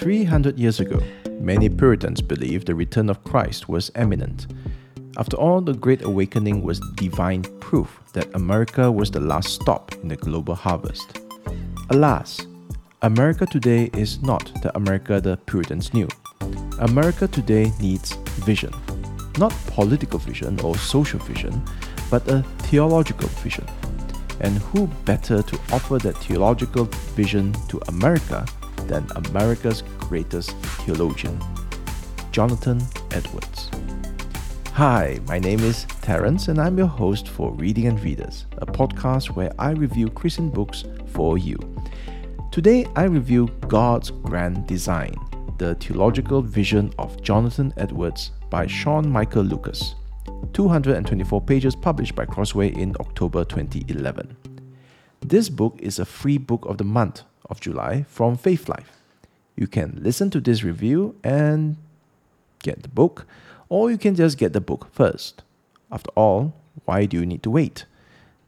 300 years ago, many Puritans believed the return of Christ was imminent. After all, the Great Awakening was divine proof that America was the last stop in the global harvest. Alas, America today is not the America the Puritans knew. America today needs vision. Not political vision or social vision, but a theological vision. And who better to offer that theological vision to America than America's greatest theologian, Jonathan Edwards. Hi, my name is Terence, and I'm your host for Reading and Readers, a podcast where I review Christian books for you. Today, I review God's Grand Design, the theological vision of Jonathan Edwards by Sean Michael Lucas. 224 pages published by Crossway in October 2011. This book is a free book of the month of July from Faithlife. You can listen to this review and get the book, or you can just get the book first. After all, why do you need to wait?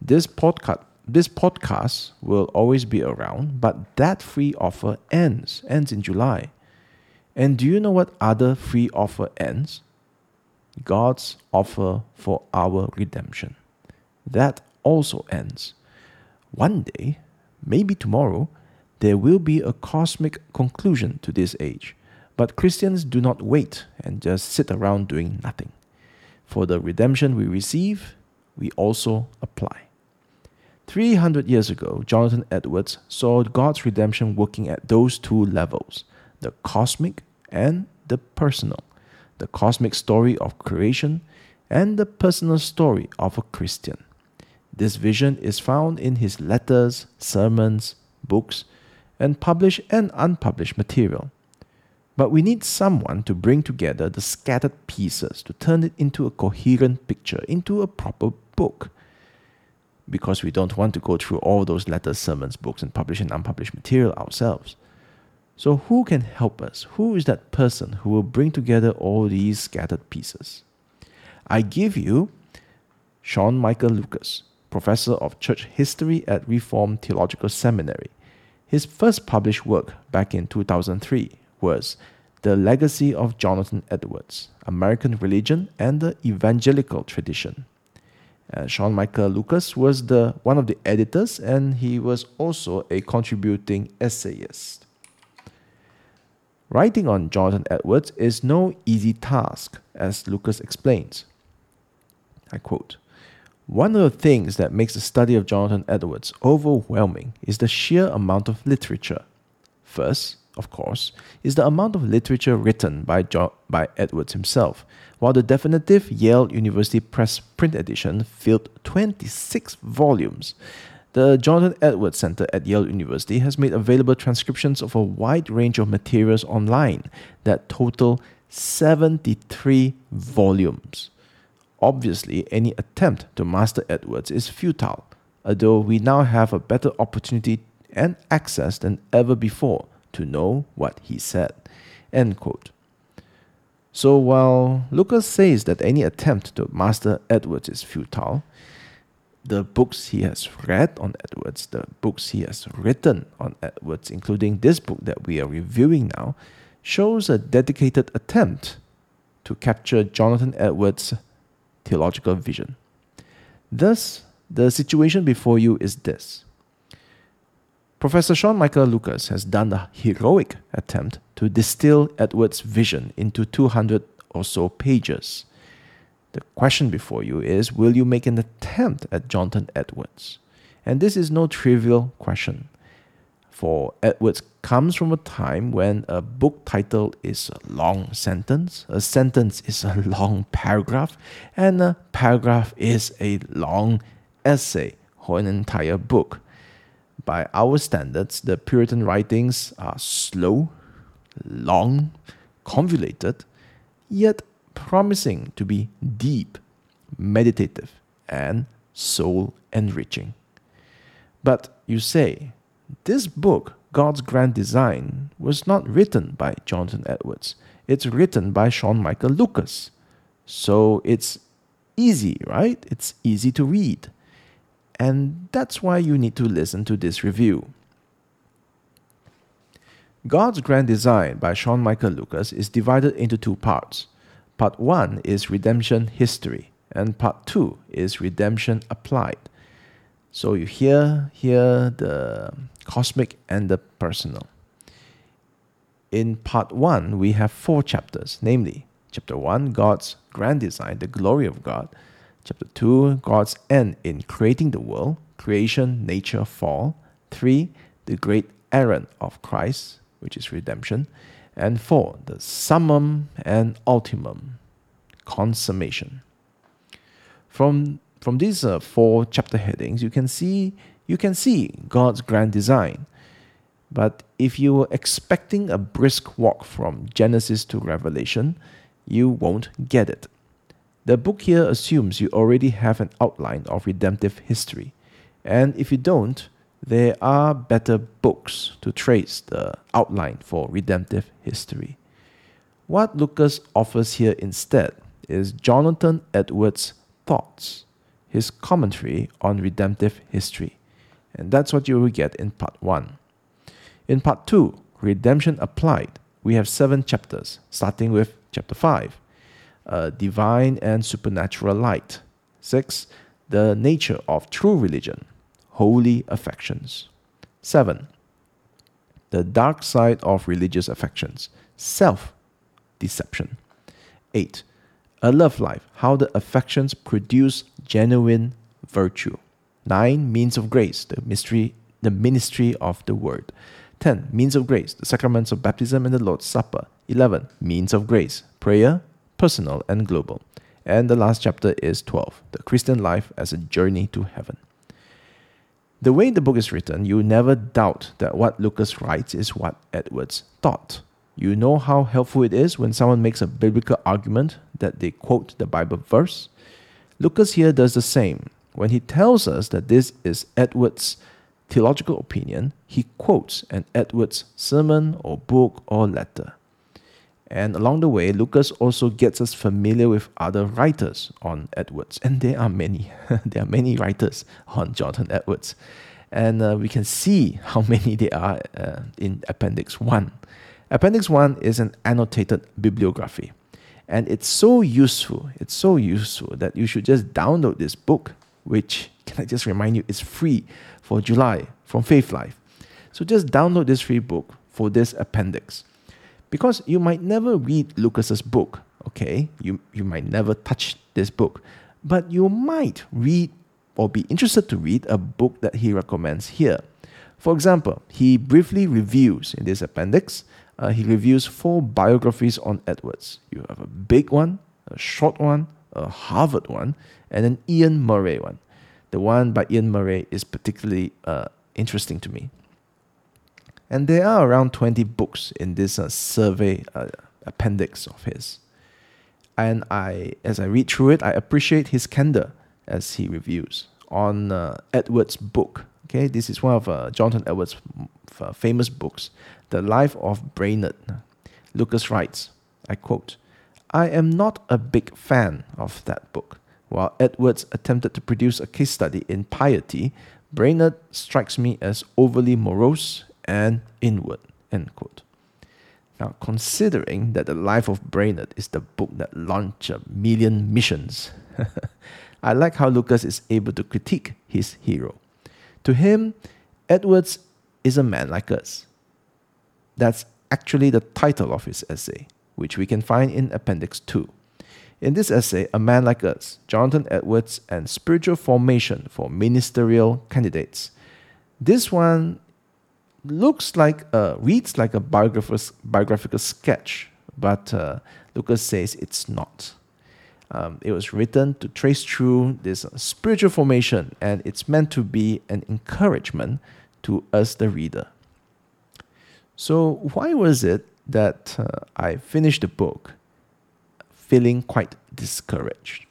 This podcast this podcast will always be around, but that free offer ends, ends in July. And do you know what other free offer ends? God's offer for our redemption. That also ends. One day, maybe tomorrow, there will be a cosmic conclusion to this age. But Christians do not wait and just sit around doing nothing. For the redemption we receive, we also apply. 300 years ago, Jonathan Edwards saw God's redemption working at those two levels the cosmic and the personal. The cosmic story of creation and the personal story of a Christian. This vision is found in his letters, sermons, books, and published and unpublished material. But we need someone to bring together the scattered pieces to turn it into a coherent picture, into a proper book. Because we don't want to go through all those letters, sermons, books, and published and unpublished material ourselves. So, who can help us? Who is that person who will bring together all these scattered pieces? I give you Sean Michael Lucas, professor of church history at Reformed Theological Seminary. His first published work back in 2003 was The Legacy of Jonathan Edwards American Religion and the Evangelical Tradition. Uh, Sean Michael Lucas was the, one of the editors and he was also a contributing essayist. Writing on Jonathan Edwards is no easy task, as Lucas explains. I quote one of the things that makes the study of Jonathan Edwards overwhelming is the sheer amount of literature. First, of course, is the amount of literature written by, jo- by Edwards himself, while the definitive Yale University Press print edition filled 26 volumes. The Jonathan Edwards Center at Yale University has made available transcriptions of a wide range of materials online that total 73 volumes. Obviously, any attempt to master Edwards is futile, although we now have a better opportunity and access than ever before to know what he said. End quote. So while Lucas says that any attempt to master Edwards is futile, the books he has read on Edwards, the books he has written on Edwards, including this book that we are reviewing now, shows a dedicated attempt to capture Jonathan Edwards' theological vision. Thus, the situation before you is this. Professor Sean Michael Lucas has done the heroic attempt to distill Edwards' vision into 200 or so pages. The question before you is Will you make an attempt at Jonathan Edwards? And this is no trivial question for Edwards comes from a time when a book title is a long sentence, a sentence is a long paragraph, and a paragraph is a long essay or an entire book. By our standards, the Puritan writings are slow, long, convoluted, yet promising to be deep, meditative, and soul enriching. But you say, this book, God's Grand Design, was not written by Jonathan Edwards. It's written by Sean Michael Lucas. So it's easy, right? It's easy to read. And that's why you need to listen to this review. God's Grand Design by Sean Michael Lucas is divided into two parts. Part 1 is redemption history, and part 2 is redemption applied. So you hear here the cosmic and the personal. In part 1, we have four chapters, namely chapter 1, God's grand design, the glory of God. Chapter 2, God's end in creating the world, creation, nature, fall. 3, the great errand of Christ, which is redemption. And 4, the summum and ultimum, consummation. From from these uh, four chapter headings, you can see you can see God's grand design. But if you were expecting a brisk walk from Genesis to Revelation, you won't get it. The book here assumes you already have an outline of redemptive history. And if you don't, there are better books to trace the outline for redemptive history. What Lucas offers here instead is Jonathan Edwards' thoughts, his commentary on redemptive history. And that's what you will get in part 1. In part 2, Redemption Applied, we have seven chapters, starting with chapter 5, uh, Divine and Supernatural Light. 6. The Nature of True Religion, Holy Affections. 7. The Dark Side of Religious Affections, Self Deception. 8. A Love Life, How the Affections Produce Genuine Virtue. 9. Means of Grace, the mystery, the ministry of the Word. 10. Means of grace, the sacraments of baptism and the Lord's Supper. 11. Means of grace, prayer, personal and global. And the last chapter is 12, the Christian life as a journey to heaven. The way the book is written, you never doubt that what Lucas writes is what Edwards thought. You know how helpful it is when someone makes a biblical argument that they quote the Bible verse? Lucas here does the same. When he tells us that this is Edwards' theological opinion, he quotes an Edwards sermon or book or letter. And along the way, Lucas also gets us familiar with other writers on Edwards. And there are many. there are many writers on Jonathan Edwards. And uh, we can see how many there are uh, in Appendix 1. Appendix 1 is an annotated bibliography. And it's so useful, it's so useful that you should just download this book, which, can I just remind you, is free for July from Faithlife. So just download this free book for this appendix. Because you might never read Lucas's book, okay? You, you might never touch this book, but you might read or be interested to read a book that he recommends here. For example, he briefly reviews in this appendix, uh, he reviews four biographies on Edwards. You have a big one, a short one, a Harvard one, and an Iain Murray one. The one by Iain Murray is particularly uh, interesting to me. And there are around 20 books in this uh, survey uh, appendix of his. And I, as I read through it, I appreciate his candor as he reviews on uh, Edwards' book. Okay, this is one of uh, Jonathan Edwards' uh, famous books, The Life of Brainerd. Lucas writes, I quote, I am not a big fan of that book. While Edwards attempted to produce a case study in piety, Brainerd strikes me as overly morose and inward. End quote. Now, considering that the life of Brainerd is the book that launched a million missions, I like how Lucas is able to critique his hero. To him, Edwards is a man like us. That's actually the title of his essay, which we can find in Appendix 2. In this essay, A Man Like Us, Jonathan Edwards and Spiritual Formation for Ministerial Candidates. This one looks like, a, reads like a biographical sketch, but uh, Lucas says it's not. Um, it was written to trace through this spiritual formation, and it's meant to be an encouragement to us, the reader. So, why was it that uh, I finished the book feeling quite discouraged.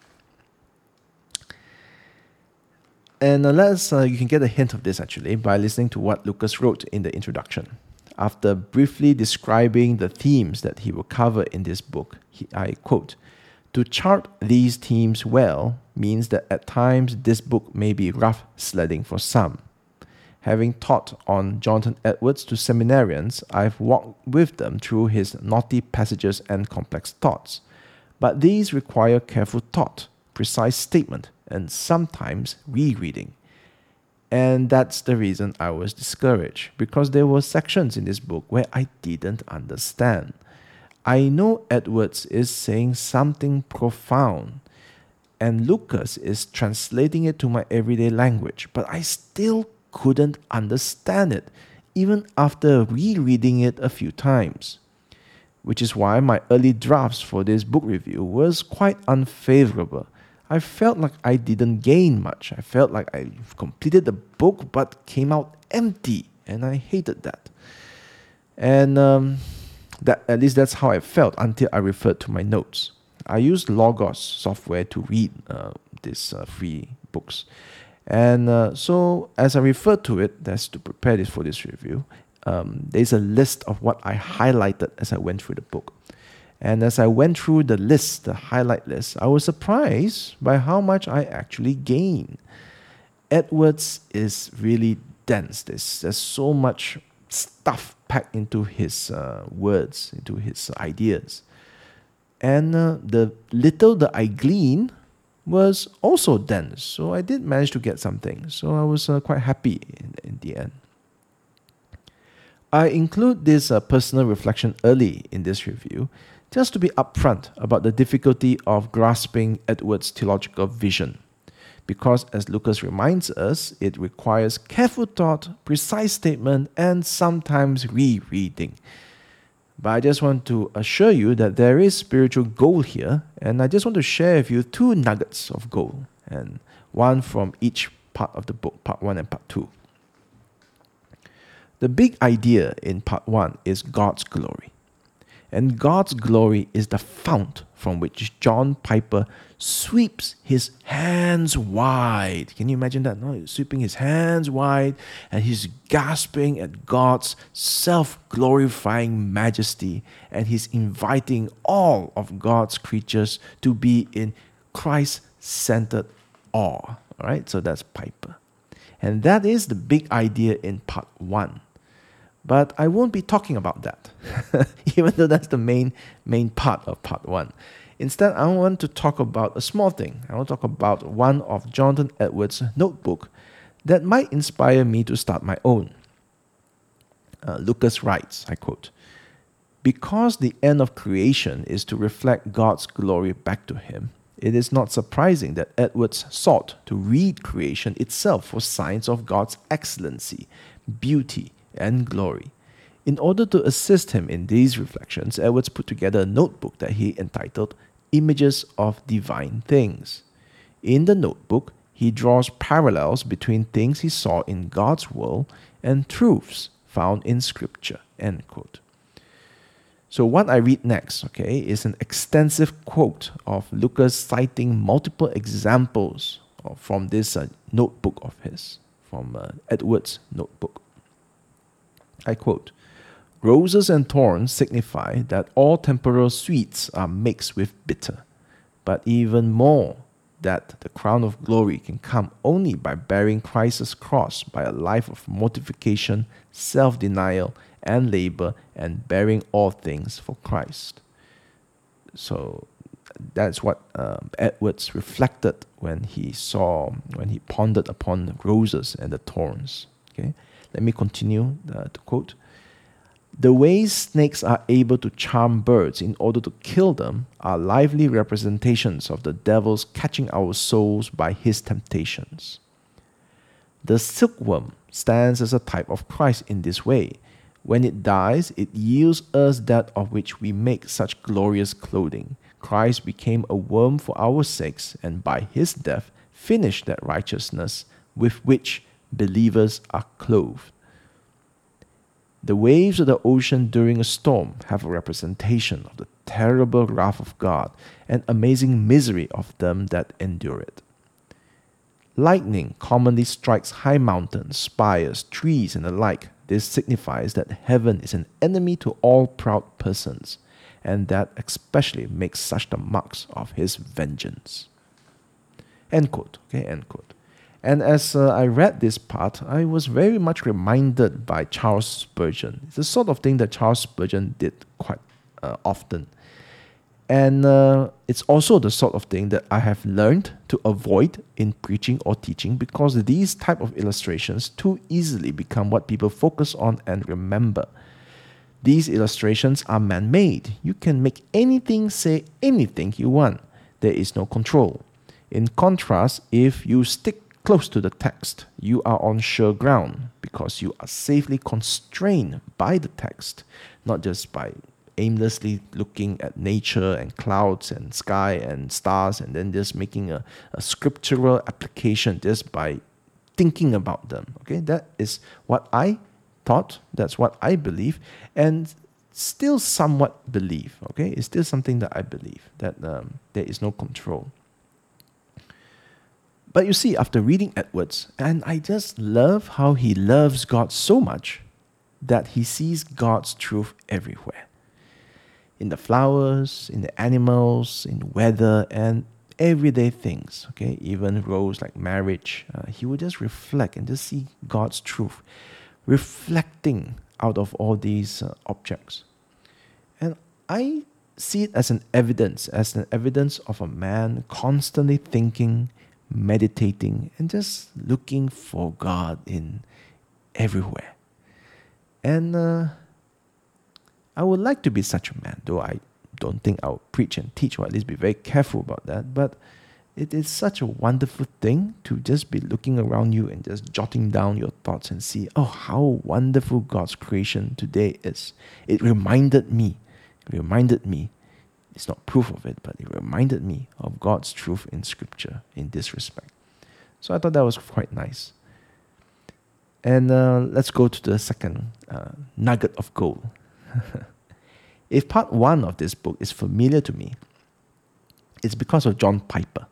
And unless uh, you can get a hint of this actually by listening to what Lucas wrote in the introduction. After briefly describing the themes that he will cover in this book, he, I quote, To chart these themes well means that at times this book may be rough sledding for some. Having taught on Jonathan Edwards to seminarians, I've walked with them through his knotty passages and complex thoughts. But these require careful thought, precise statement, and sometimes rereading. And that's the reason I was discouraged, because there were sections in this book where I didn't understand. I know Edwards is saying something profound, and Lucas is translating it to my everyday language, but I still couldn't understand it, even after rereading it a few times. Which is why my early drafts for this book review was quite unfavorable. I felt like I didn't gain much. I felt like I completed the book but came out empty, and I hated that. And um, that at least that's how I felt until I referred to my notes. I used Logos software to read uh, these uh, free books, and uh, so, as I referred to it, that's to prepare this for this review, um, there's a list of what I highlighted as I went through the book. And as I went through the list, the highlight list, I was surprised by how much I actually gained. Edwards is really dense. There's, there's so much stuff packed into his uh, words, into his ideas. And uh, the little that I glean was also dense. So I did manage to get something. So I was uh, quite happy in, in, the end. I include this uh, personal reflection early in this review just to be upfront about the difficulty of grasping Edward's theological vision. Because, as Lucas reminds us, it requires careful thought, precise statement, and sometimes rereading. But I just want to assure you that there is spiritual gold here, and I just want to share with you two nuggets of gold, and one from each part of the book, part one and part two. The big idea in part one is God's glory. And God's glory is the fount from which John Piper sweeps his hands wide. Can you imagine that? No, he's sweeping his hands wide and he's gasping at God's self glorifying majesty and he's inviting all of God's creatures to be in Christ centered awe. All right, so that's Piper. And that is the big idea in part one. But I won't be talking about that, even though that's the main main part of part one. Instead, I want to talk about a small thing. I want to talk about one of Jonathan Edwards' notebook that might inspire me to start my own. Uh, Lucas writes, I quote, Because the end of creation is to reflect God's glory back to Him, it is not surprising that Edwards sought to read creation itself for signs of God's excellency, beauty, and glory. In order to assist him in these reflections, Edwards put together a notebook that he entitled Images of Divine Things. In the notebook, he draws parallels between things he saw in God's world and truths found in Scripture. End quote. So, what I read next, okay, is an extensive quote of Lucas citing multiple examples from this uh, notebook of his, from uh, Edwards' notebook. I quote Roses and thorns signify that all temporal sweets are mixed with bitter, but even more that the crown of glory can come only by bearing Christ's cross by a life of mortification, self denial, and labor, and bearing all things for Christ. So that's what um, Edwards reflected when he saw, when he pondered upon roses and the thorns. Okay, let me continue uh, to quote. The ways snakes are able to charm birds in order to kill them are lively representations of the devil's catching our souls by his temptations. The silkworm stands as a type of Christ in this way. When it dies, it yields us that of which we make such glorious clothing. Christ became a worm for our sakes, and by his death finished that righteousness with which believers are clothed. The waves of the ocean during a storm have a representation of the terrible wrath of God and amazing misery of them that endure it. Lightning commonly strikes high mountains, spires, trees, and the like. This signifies that heaven is an enemy to all proud persons, and that especially makes such the marks of his vengeance. End quote. Okay, end quote. And as uh, I read this part, I was very much reminded by Charles Spurgeon. It's the sort of thing that Charles Spurgeon did quite uh, often. And uh, it's also the sort of thing that I have learned to avoid in preaching or teaching because these type of illustrations too easily become what people focus on and remember. These illustrations are man-made. You can make anything say anything you want. There is no control. In contrast, if you stick close to the text, you are on sure ground because you are safely constrained by the text, not just by aimlessly looking at nature and clouds and sky and stars and then just making a, a scriptural application just by thinking about them. Okay, that is what I thought, that's what I believe, and still somewhat believe. Okay, it's still something that I believe that um, there is no control. But you see, after reading Edwards, and I just love how he loves God so much that he sees God's truth everywhere in the flowers, in the animals, in weather, and everyday things. Okay, even roles like marriage, uh, he would just reflect and just see God's truth reflecting out of all these uh, objects. And I see it as an evidence, as an evidence of a man constantly thinking meditating, and just looking for God in everywhere. And uh, I would like to be such a man, though I don't think I'll preach and teach, or at least be very careful about that. But it is such a wonderful thing to just be looking around you and just jotting down your thoughts and see, oh, how wonderful God's creation today is. It reminded me, reminded me it's not proof of it, but it reminded me of God's truth in Scripture in this respect. So I thought that was quite nice. And uh, let's go to the second uh, nugget of gold. if part one of this book is familiar to me, it's because of John Piper,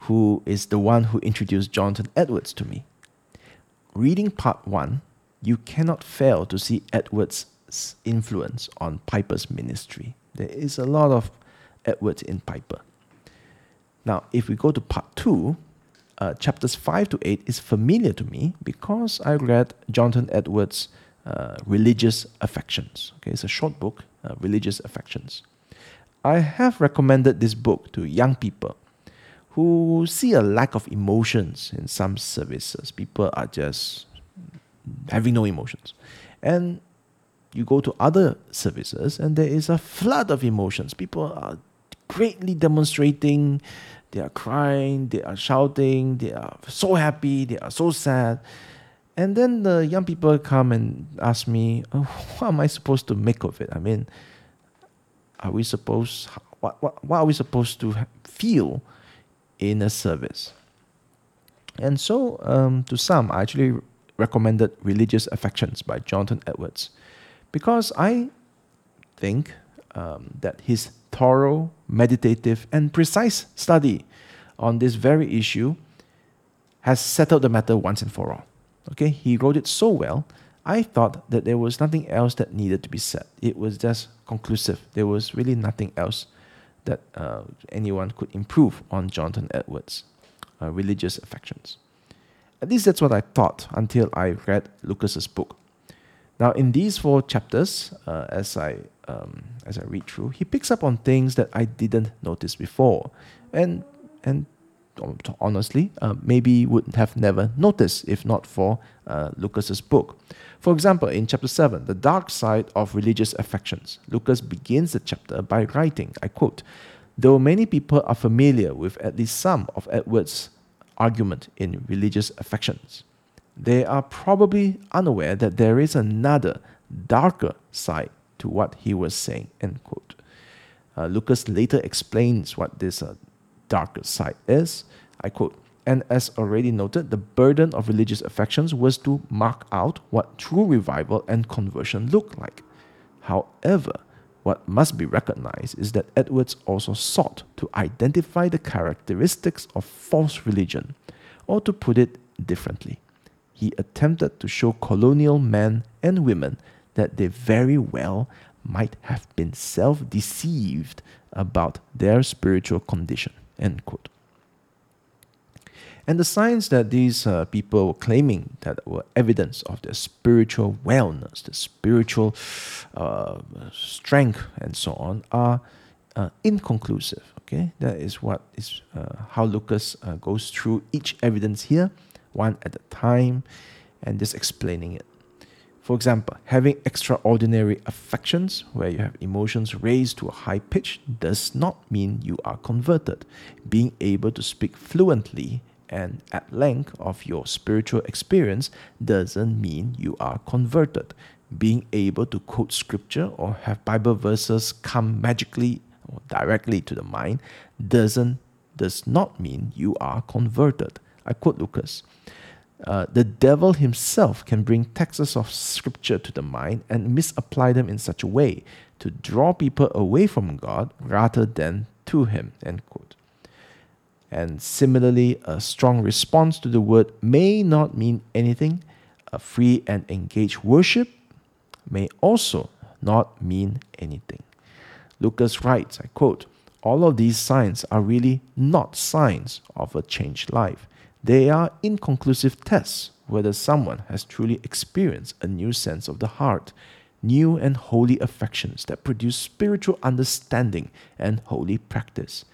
who is the one who introduced Jonathan Edwards to me. Reading part one, you cannot fail to see Edwards' influence on Piper's ministry. There is a lot of Edwards in Piper. Now, if we go to part two, uh, chapters 5 to 8 is familiar to me because I read Jonathan Edwards' uh, Religious Affections. Okay, it's a short book, uh, Religious Affections. I have recommended this book to young people who see a lack of emotions in some services. People are just having no emotions. And you go to other services and there is a flood of emotions. People are greatly demonstrating, they are crying, they are shouting, they are so happy, they are so sad. And then the young people come and ask me, oh, what am I supposed to make of it? I mean, are we supposed, what, what, what are we supposed to feel in a service? And so, um, to some, I actually recommended Religious Affections by Jonathan Edwards because I think um, that his thorough, meditative, and precise study on this very issue has settled the matter once and for all. Okay, he wrote it so well. I thought that there was nothing else that needed to be said. It was just conclusive. There was really nothing else that uh, anyone could improve on Jonathan Edwards' uh, religious affections. At least that's what I thought until I read Lucas's book. Now, in these four chapters, uh, as I um, as I read through, he picks up on things that I didn't notice before, and and honestly, uh, maybe would have never noticed if not for uh, Lucas's book. For example, in chapter seven, the dark side of religious affections, Lucas begins the chapter by writing, I quote, "Though many people are familiar with at least some of Edwards' argument in religious affections." They are probably unaware that there is another, darker side to what he was saying. End quote. Uh, Lucas later explains what this uh, darker side is. I quote, and as already noted, the burden of religious affections was to mark out what true revival and conversion look like. However, what must be recognized is that Edwards also sought to identify the characteristics of false religion, or to put it differently, he attempted to show colonial men and women that they very well might have been self deceived about their spiritual condition. End quote. And the signs that these uh, people were claiming that were evidence of their spiritual wellness, the spiritual uh, strength, and so on, are uh, inconclusive. Okay, that is what is uh, how Lucas uh, goes through each evidence here, one at a time, and just explaining it. For example, having extraordinary affections, where you have emotions raised to a high pitch, does not mean you are converted. Being able to speak fluently and at length of your spiritual experience doesn't mean you are converted. Being able to quote scripture or have Bible verses come magically or directly to the mind doesn't does not mean you are converted. I quote Lucas. Uh, the devil himself can bring texts of scripture to the mind and misapply them in such a way to draw people away from God rather than to him. End quote. And similarly, a strong response to the word may not mean anything. A free and engaged worship may also not mean anything. Lucas writes, I quote, all of these signs are really not signs of a changed life. They are inconclusive tests whether someone has truly experienced a new sense of the heart, new and holy affections that produce spiritual understanding and holy practice.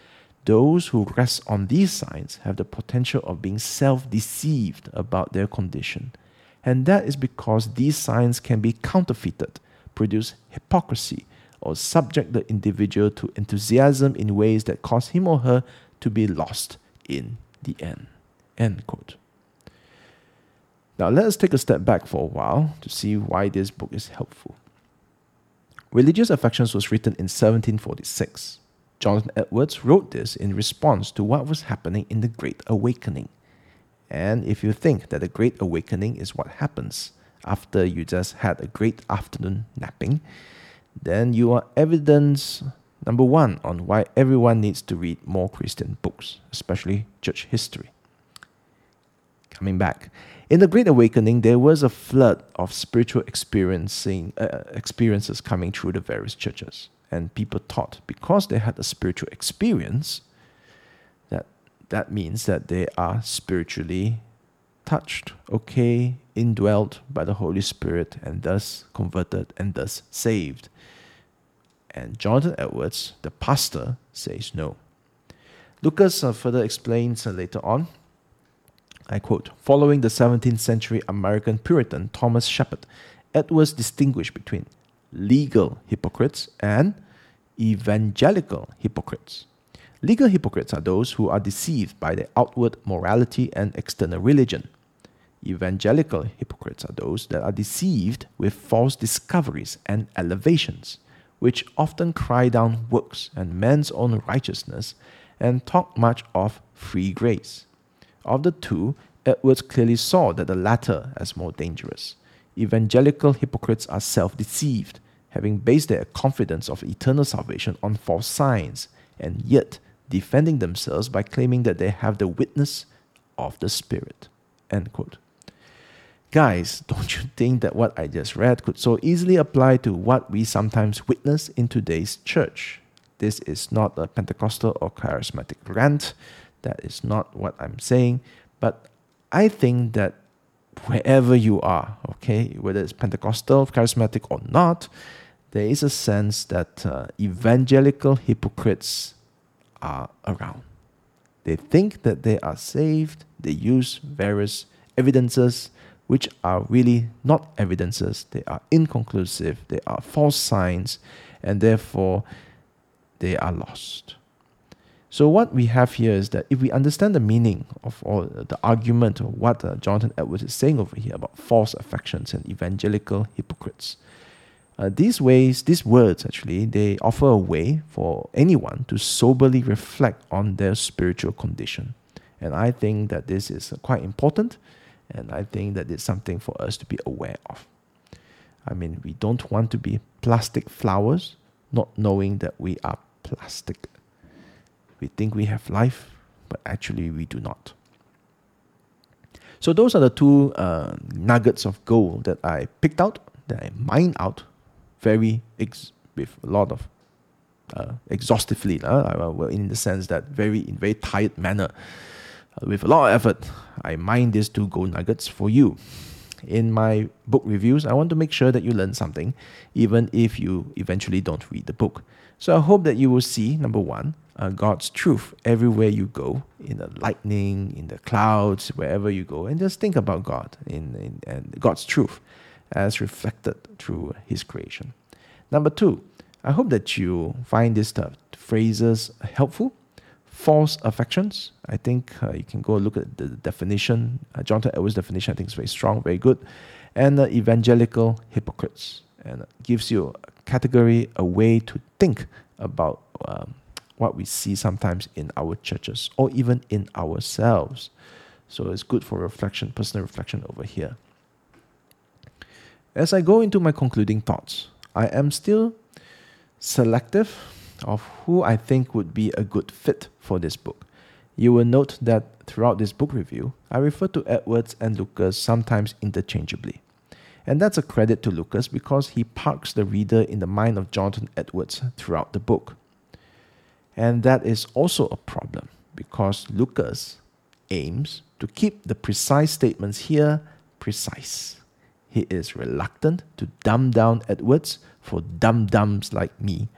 Those who rest on these signs have the potential of being self deceived about their condition. And that is because these signs can be counterfeited, produce hypocrisy, or subject the individual to enthusiasm in ways that cause him or her to be lost in the end. End quote. Now let us take a step back for a while to see why this book is helpful. Religious Affections was written in 1746. Jonathan Edwards wrote this in response to what was happening in the Great Awakening. And if you think that the Great Awakening is what happens after you just had a great afternoon napping, then you are evidence number one on why everyone needs to read more Christian books, especially church history coming back. In the Great Awakening, there was a flood of spiritual experiencing uh, experiences coming through the various churches, and people thought because they had a spiritual experience, that that means that they are spiritually touched, okay, indwelt by the Holy Spirit, and thus converted and thus saved. And Jonathan Edwards, the pastor, says no. Lucas uh, further explains uh, later on I quote, following the 17th century American Puritan Thomas Shepard, Edwards distinguished between legal hypocrites and evangelical hypocrites. Legal hypocrites are those who are deceived by their outward morality and external religion. Evangelical hypocrites are those that are deceived with false discoveries and elevations, which often cry down works and man's own righteousness and talk much of free grace. Of the two, Edwards clearly saw that the latter as more dangerous. Evangelical hypocrites are self deceived, having based their confidence of eternal salvation on false signs, and yet defending themselves by claiming that they have the witness of the Spirit. End quote. Guys, don't you think that what I just read could so easily apply to what we sometimes witness in today's church? This is not a Pentecostal or charismatic rant. That is not what I'm saying. But I think that wherever you are, okay, whether it's Pentecostal, charismatic, or not, there is a sense that uh, evangelical hypocrites are around. They think that they are saved, they use various evidences which are really not evidences, they are inconclusive, they are false signs, and therefore they are lost. So what we have here is that if we understand the meaning of all the argument of what uh, Jonathan Edwards is saying over here about false affections and evangelical hypocrites, uh, these ways, these words actually, they offer a way for anyone to soberly reflect on their spiritual condition. And I think that this is uh, quite important, and I think that it's something for us to be aware of. I mean, we don't want to be plastic flowers, not knowing that we are plastic we think we have life, but actually we do not. So those are the two uh, nuggets of gold that I picked out, that I mined out, very ex- with a lot of uh, exhaustively, uh, in the sense that very in very tired manner. with a lot of effort, I mine these two gold nuggets for you. In my book reviews, I want to make sure that you learn something, even if you eventually don't read the book. So I hope that you will see, number one, uh, God's truth everywhere you go, in the lightning, in the clouds, wherever you go, and just think about God in, in and God's truth as reflected through His creation. Number two, I hope that you find these phrases helpful. False affections. I think uh, you can go look at the definition. Uh, Jonathan Edwards' definition, I think, is very strong, very good. And uh, evangelical hypocrites. And gives you a category, a way to think about um, what we see sometimes in our churches or even in ourselves. So it's good for reflection, personal reflection over here. As I go into my concluding thoughts, I am still selective of who I think would be a good fit for this book. You will note that throughout this book review, I refer to Edwards and Lucas sometimes interchangeably. And that's a credit to Lucas because he parks the reader in the mind of Jonathan Edwards throughout the book. And that is also a problem because Lucas aims to keep the precise statements here precise. He is reluctant to dumb down Edwards for dum dums like me.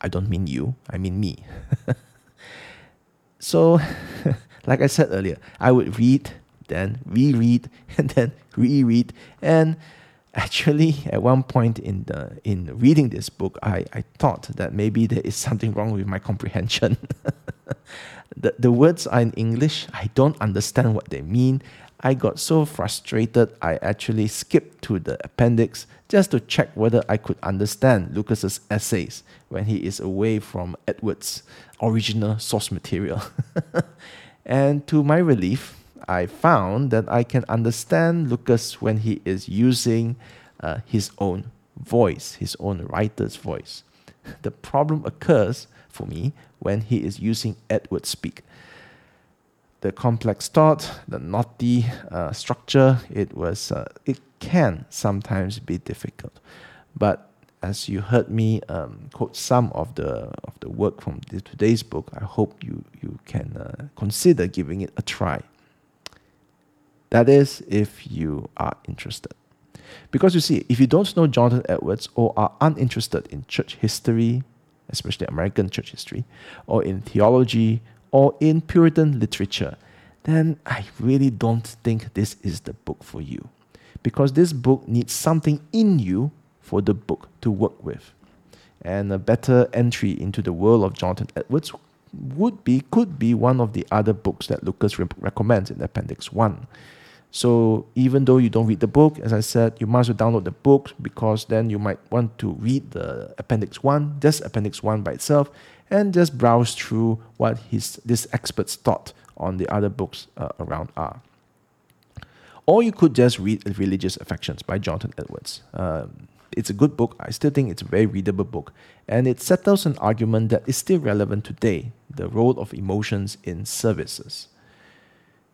I don't mean you, I mean me. so, like I said earlier, I would read, then reread, and then reread, and actually at one point in the in reading this book i, I thought that maybe there is something wrong with my comprehension. The, the words are in english. I don't understand what they mean. I got so frustrated i actually skipped to the appendix just to check whether i could understand lucas's essays when he is away from edwards original source material. And to my relief I found that I can understand Lucas when he is using uh, his own voice, his own writer's voice. The problem occurs for me when he is using Edward speak. The complex thought, the knotty uh, structure, it was uh, it can sometimes be difficult. But as you heard me um, quote some of the of the work from today's book, I hope you you can uh, consider giving it a try. That is, if you are interested. Because you see, if you don't know Jonathan Edwards or are uninterested in church history, especially American church history, or in theology, or in Puritan literature, then I really don't think this is the book for you. Because this book needs something in you for the book to work with. And a better entry into the world of Jonathan Edwards would be, could be one of the other books that Lucas re- recommends in Appendix 1. So even though you don't read the book, as I said, you must download the book because then you might want to read the Appendix 1, just Appendix 1 by itself, and just browse through what his this expert's thought on the other books uh, around are. Or you could just read Religious Affections by Jonathan Edwards. Um, it's a good book. I still think it's a very readable book. And it settles an argument that is still relevant today the role of emotions in services.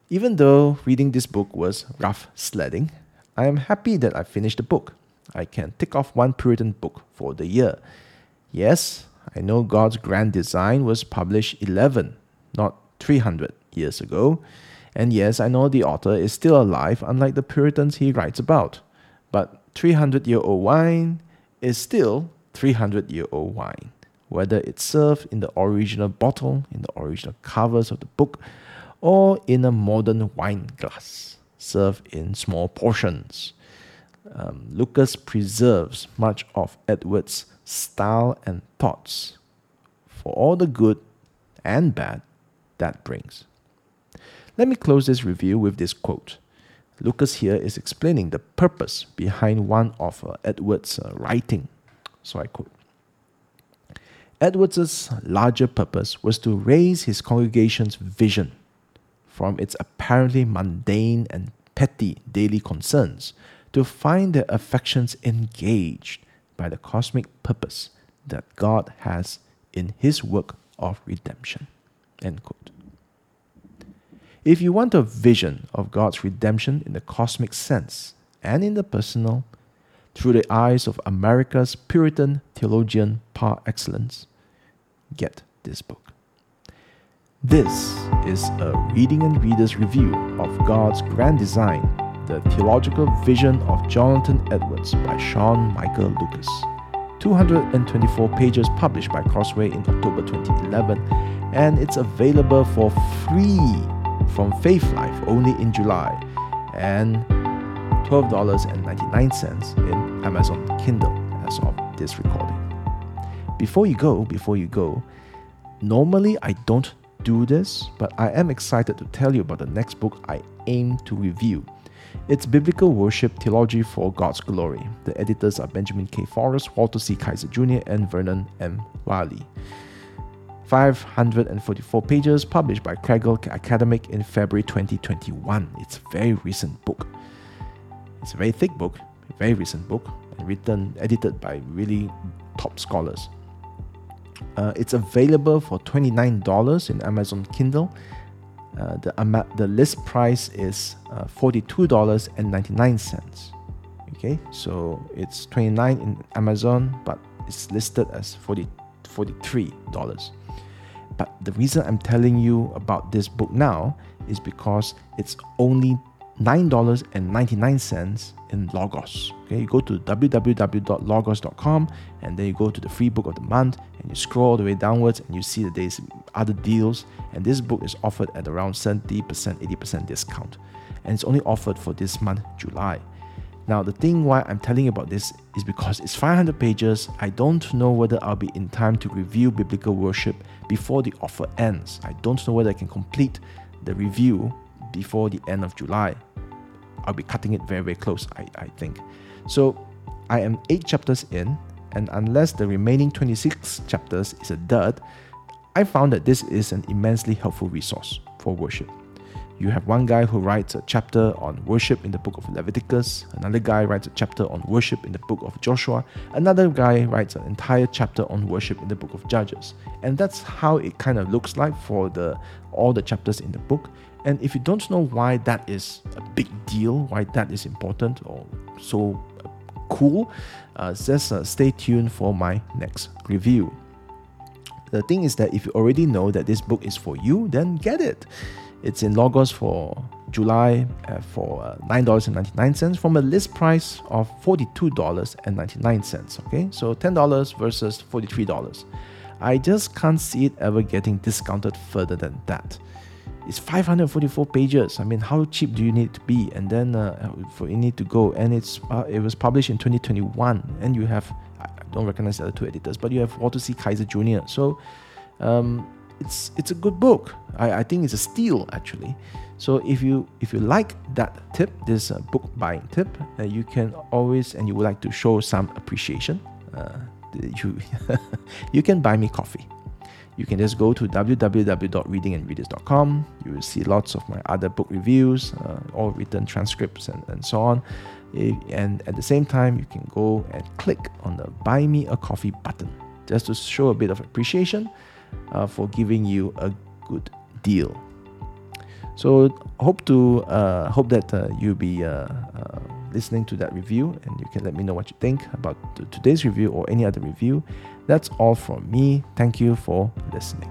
Even though reading this book was rough sledding, I am happy that I finished the book. I can tick off one Puritan book for the year. Yes, I know God's grand design was published 11, not 300 years ago. And yes, I know the author is still alive, unlike the Puritans he writes about. But 300 year old wine is still 300 year old wine, whether it's served in the original bottle, in the original covers of the book, or in a modern wine glass, served in small portions. Um, Lucas preserves much of Edward's style and thoughts for all the good and bad that brings. Let me close this review with this quote. Lucas here is explaining the purpose behind one of uh, Edward's uh, writing. So I quote Edward's larger purpose was to raise his congregation's vision from its apparently mundane and petty daily concerns to find their affections engaged by the cosmic purpose that God has in His work of redemption. End quote. If you want a vision of God's redemption in the cosmic sense and in the personal, through the eyes of America's Puritan theologian par excellence, get this book. This is a reading and reader's review of God's Grand Design, the theological vision of Jonathan Edwards by Sean Michael Lucas. 224 pages published by Crossway in October 2011, and it's available for free from Faith Life only in July and $12.99 in Amazon Kindle as of this recording. Before you go, before you go, normally I don't do this, but I am excited to tell you about the next book I aim to review. It's Biblical Worship Theology for God's Glory. The editors are Benjamin K. Forrest, Walter C. Kaiser Jr., and Vernon M. Whaley. 544 pages, published by Kregel Academic in February 2021. It's a very recent book. It's a very thick book, very recent book, and written, edited by really top scholars. Uh, it's available for $29 in Amazon Kindle. Uh, the, the list price is uh, $42.99. Okay, so it's 29 in Amazon, but it's listed as 40, $43. But the reason I'm telling you about this book now is because it's only $9.99 in Logos. Okay, you go to www.logos.com and then you go to the free book of the month and you scroll all the way downwards and you see that there's other deals. And this book is offered at around 70%, 80% discount. And it's only offered for this month, July. Now, the thing why I'm telling you about this is because it's 500 pages. I don't know whether I'll be in time to review biblical worship before the offer ends. I don't know whether I can complete the review before the end of July. I'll be cutting it very, very close, I, I think. So I am eight chapters in, and unless the remaining 26 chapters is a dud, I found that this is an immensely helpful resource for worship. You have one guy who writes a chapter on worship in the book of Leviticus, another guy writes a chapter on worship in the book of Joshua, another guy writes an entire chapter on worship in the book of Judges. And that's how it kind of looks like for the all the chapters in the book. And if you don't know why that is a big deal, why that is important or so cool, uh, just uh, stay tuned for my next review. The thing is that if you already know that this book is for you, then get it. It's in Logos for July uh, for uh, $9.99 from a list price of $42.99. Okay, so $10 versus $43. I just can't see it ever getting discounted further than that. It's 544 pages. I mean, how cheap do you need to be? And then uh, for you need to go. And it's uh, it was published in 2021. And you have I don't recognize the other two editors, but you have Walter C. Kaiser Jr. So um, it's it's a good book. I, I think it's a steal actually. So if you if you like that tip, this uh, book buying tip, uh, you can always and you would like to show some appreciation. Uh, you you can buy me coffee you can just go to www.readingandreaders.com. You will see lots of my other book reviews, uh, all written transcripts, and, and so on. And at the same time, you can go and click on the Buy Me a Coffee button just to show a bit of appreciation uh, for giving you a good deal. So hope to uh, hope that uh, you'll be uh, uh, listening to that review and you can let me know what you think about today's review or any other review. That's all from me. Thank you for listening.